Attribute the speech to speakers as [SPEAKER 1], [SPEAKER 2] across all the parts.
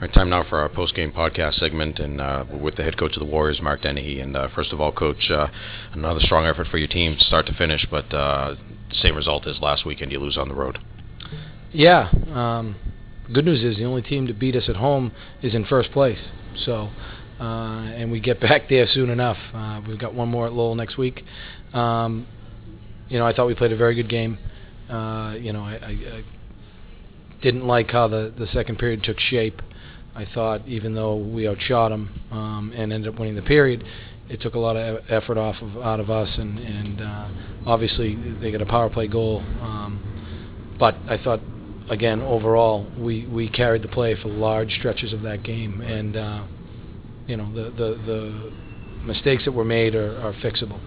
[SPEAKER 1] All right, time now for our post-game podcast segment, and uh, with the head coach of the Warriors, Mark Dennehy. And uh, first of all, coach, uh, another strong effort for your team, start to finish, but uh, same result as last weekend. You lose on the road.
[SPEAKER 2] Yeah. Um, good news is the only team to beat us at home is in first place. So, uh, and we get back there soon enough. Uh, we've got one more at Lowell next week. Um, you know, I thought we played a very good game. You know, I, I, I didn't like how the the second period took shape. I thought even though we outshot them um, and ended up winning the period, it took a lot of effort off of out of us, and and uh, obviously they got a power play goal. Um, but I thought again overall we we carried the play for large stretches of that game, and uh, you know the the the mistakes that were made are, are fixable.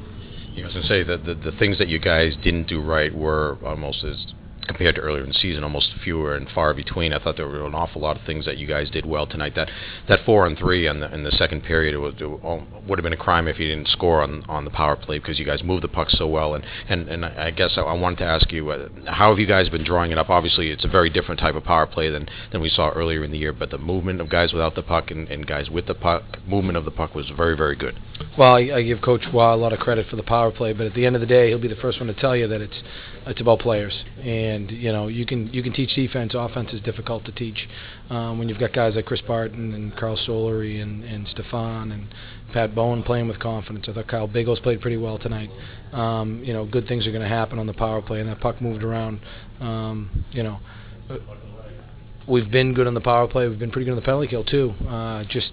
[SPEAKER 1] You know, I was going to say that the, the things that you guys didn't do right were almost as compared to earlier in the season, almost fewer and far between. I thought there were an awful lot of things that you guys did well tonight. That that four on three in the in the second period it would, it would have been a crime if you didn't score on on the power play because you guys moved the puck so well. And and and I guess I, I wanted to ask you, uh, how have you guys been drawing it up? Obviously, it's a very different type of power play than than we saw earlier in the year. But the movement of guys without the puck and, and guys with the puck, movement of the puck was very very good.
[SPEAKER 2] Well, I, I give Coach Waugh a lot of credit for the power play, but at the end of the day, he'll be the first one to tell you that it's it's about players. And you know, you can you can teach defense. Offense is difficult to teach um, when you've got guys like Chris Barton and Karl Stollery and and Stefan and Pat Bowen playing with confidence. I thought Kyle Bigos played pretty well tonight. Um, you know, good things are going to happen on the power play, and that puck moved around. Um, you know, we've been good on the power play. We've been pretty good on the penalty kill too. Uh, just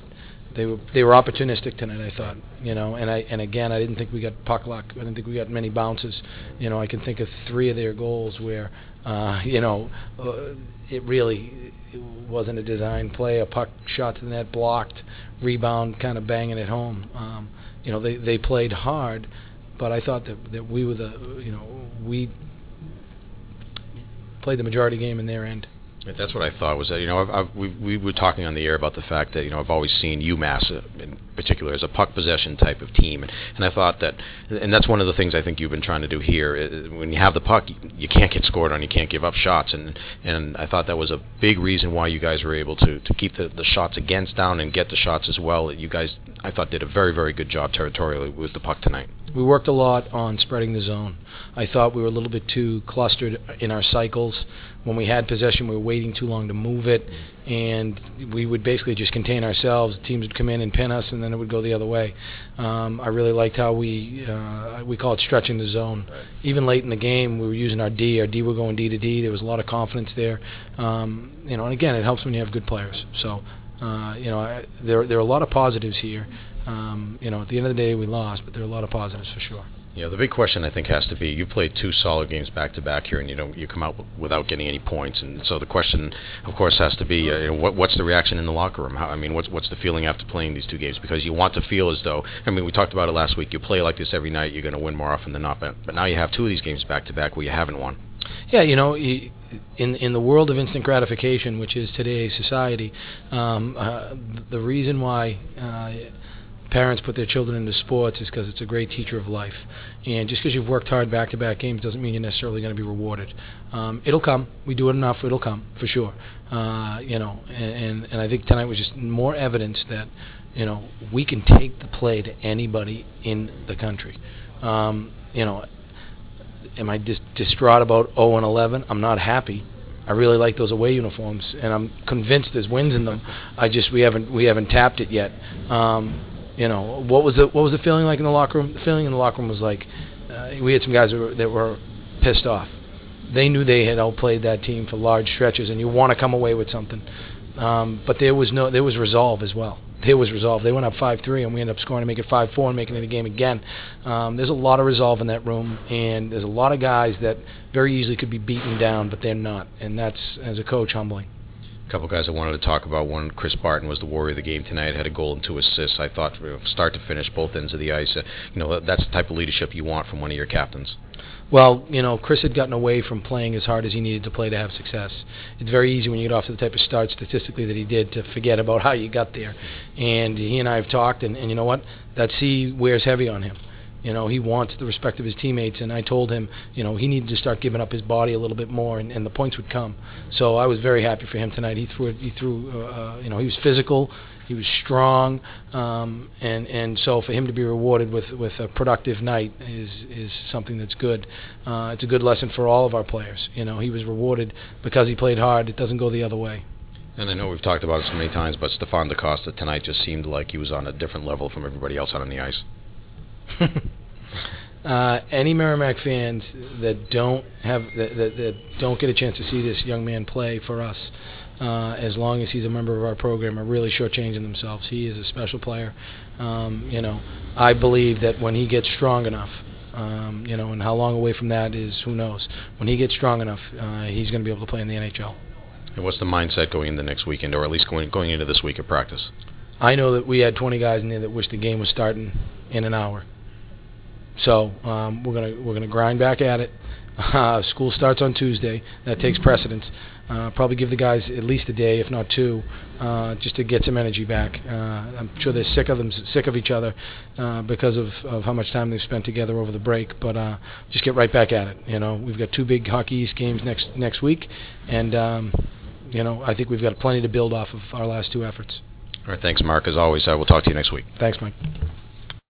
[SPEAKER 2] they were they were opportunistic tonight. I thought, you know, and I and again, I didn't think we got puck luck. I didn't think we got many bounces. You know, I can think of three of their goals where, uh, you know, uh, it really it wasn't a design play. A puck shot to the net, blocked, rebound, kind of banging it home. Um, you know, they they played hard, but I thought that that we were the you know we played the majority game in their end.
[SPEAKER 1] That's what I thought was that you know I've, I've, we we were talking on the air about the fact that you know I've always seen UMass in particular as a puck possession type of team, and, and I thought that, and that's one of the things I think you've been trying to do here. When you have the puck, you, can't get scored on, you can't give up shots, and and I thought that was a big reason why you guys were able to to keep the, the shots against down and get the shots as well. You guys, I thought, did a very very good job territorially with the puck tonight.
[SPEAKER 2] We worked a lot on spreading the zone. I thought we were a little bit too clustered in our cycles. When we had possession, we were waiting too long to move it, and we would basically just contain ourselves. Teams would come in and pin us, and then it would go the other way. Um, I really liked how we uh, we call it stretching the zone. Even late in the game, we were using our D. Our D were going D to D. There was a lot of confidence there. Um, you know, and again, it helps when you have good players. So, uh, you know, I, there there are a lot of positives here. Um, you know, at the end of the day, we lost, but there are a lot of positives for sure.
[SPEAKER 1] Yeah, the big question I think has to be: you played two solid games back to back here, and you know you come out w- without getting any points, and so the question, of course, has to be: uh, what, what's the reaction in the locker room? How, I mean, what's what's the feeling after playing these two games? Because you want to feel as though, I mean, we talked about it last week. You play like this every night, you're going to win more often than not. But, but now you have two of these games back to back where you haven't won.
[SPEAKER 2] Yeah, you know, in in the world of instant gratification, which is today's society, um, uh, the reason why. Uh, parents put their children into sports is because it's a great teacher of life. And just because you've worked hard back to back games doesn't mean you're necessarily going to be rewarded. Um, it'll come. We do it enough. It'll come for sure. Uh, you know, and, and and I think tonight was just more evidence that you know we can take the play to anybody in the country. Um, you know, am I just distraught about 0 and 11? I'm not happy. I really like those away uniforms, and I'm convinced there's wins in them. I just we haven't we haven't tapped it yet. Um, you know, what was the what was the feeling like in the locker room? The feeling in the locker room was like uh, we had some guys that were, that were pissed off. They knew they had outplayed that team for large stretches, and you want to come away with something. Um, but there was no there was resolve as well. There was resolve. They went up five three, and we ended up scoring to make it five four and making it a game again. Um, there's a lot of resolve in that room, and there's a lot of guys that very easily could be beaten down, but they're not, and that's as a coach humbling
[SPEAKER 1] couple guys I wanted to talk about. One, Chris Barton was the warrior of the game tonight. Had a goal and two assists. I thought, start to finish, both ends of the ice. Uh, you know, that's the type of leadership you want from one of your captains.
[SPEAKER 2] Well, you know, Chris had gotten away from playing as hard as he needed to play to have success. It's very easy when you get off to the type of start statistically that he did to forget about how you got there. And he and I have talked, and, and you know what? That C wears heavy on him. You know, he wants the respect of his teammates, and I told him, you know, he needed to start giving up his body a little bit more, and, and the points would come. So I was very happy for him tonight. He threw it. He threw. Uh, uh, you know, he was physical. He was strong, um, and and so for him to be rewarded with with a productive night is is something that's good. Uh, it's a good lesson for all of our players. You know, he was rewarded because he played hard. It doesn't go the other way.
[SPEAKER 1] And I know we've talked about it so many times, but Stefan DaCosta tonight just seemed like he was on a different level from everybody else out on the ice.
[SPEAKER 2] uh, any Merrimack fans that don't have that, that, that, don't get a chance to see this young man play for us, uh, as long as he's a member of our program, are really shortchanging themselves. He is a special player. Um, you know, I believe that when he gets strong enough, um, you know, and how long away from that is who knows. When he gets strong enough, uh, he's going to be able to play in the NHL.
[SPEAKER 1] And what's the mindset going into the next weekend, or at least going going into this week of practice?
[SPEAKER 2] I know that we had 20 guys in there that wish the game was starting in an hour. So um, we're gonna we're gonna grind back at it. Uh, school starts on Tuesday. That takes precedence. Uh, probably give the guys at least a day, if not two, uh, just to get some energy back. Uh, I'm sure they're sick of them, sick of each other uh, because of, of how much time they've spent together over the break. But uh, just get right back at it. You know, we've got two big Hockey East games next next week, and um, you know I think we've got plenty to build off of our last two efforts.
[SPEAKER 1] All right, thanks, Mark. As always, I will talk to you next week.
[SPEAKER 2] Thanks, Mike.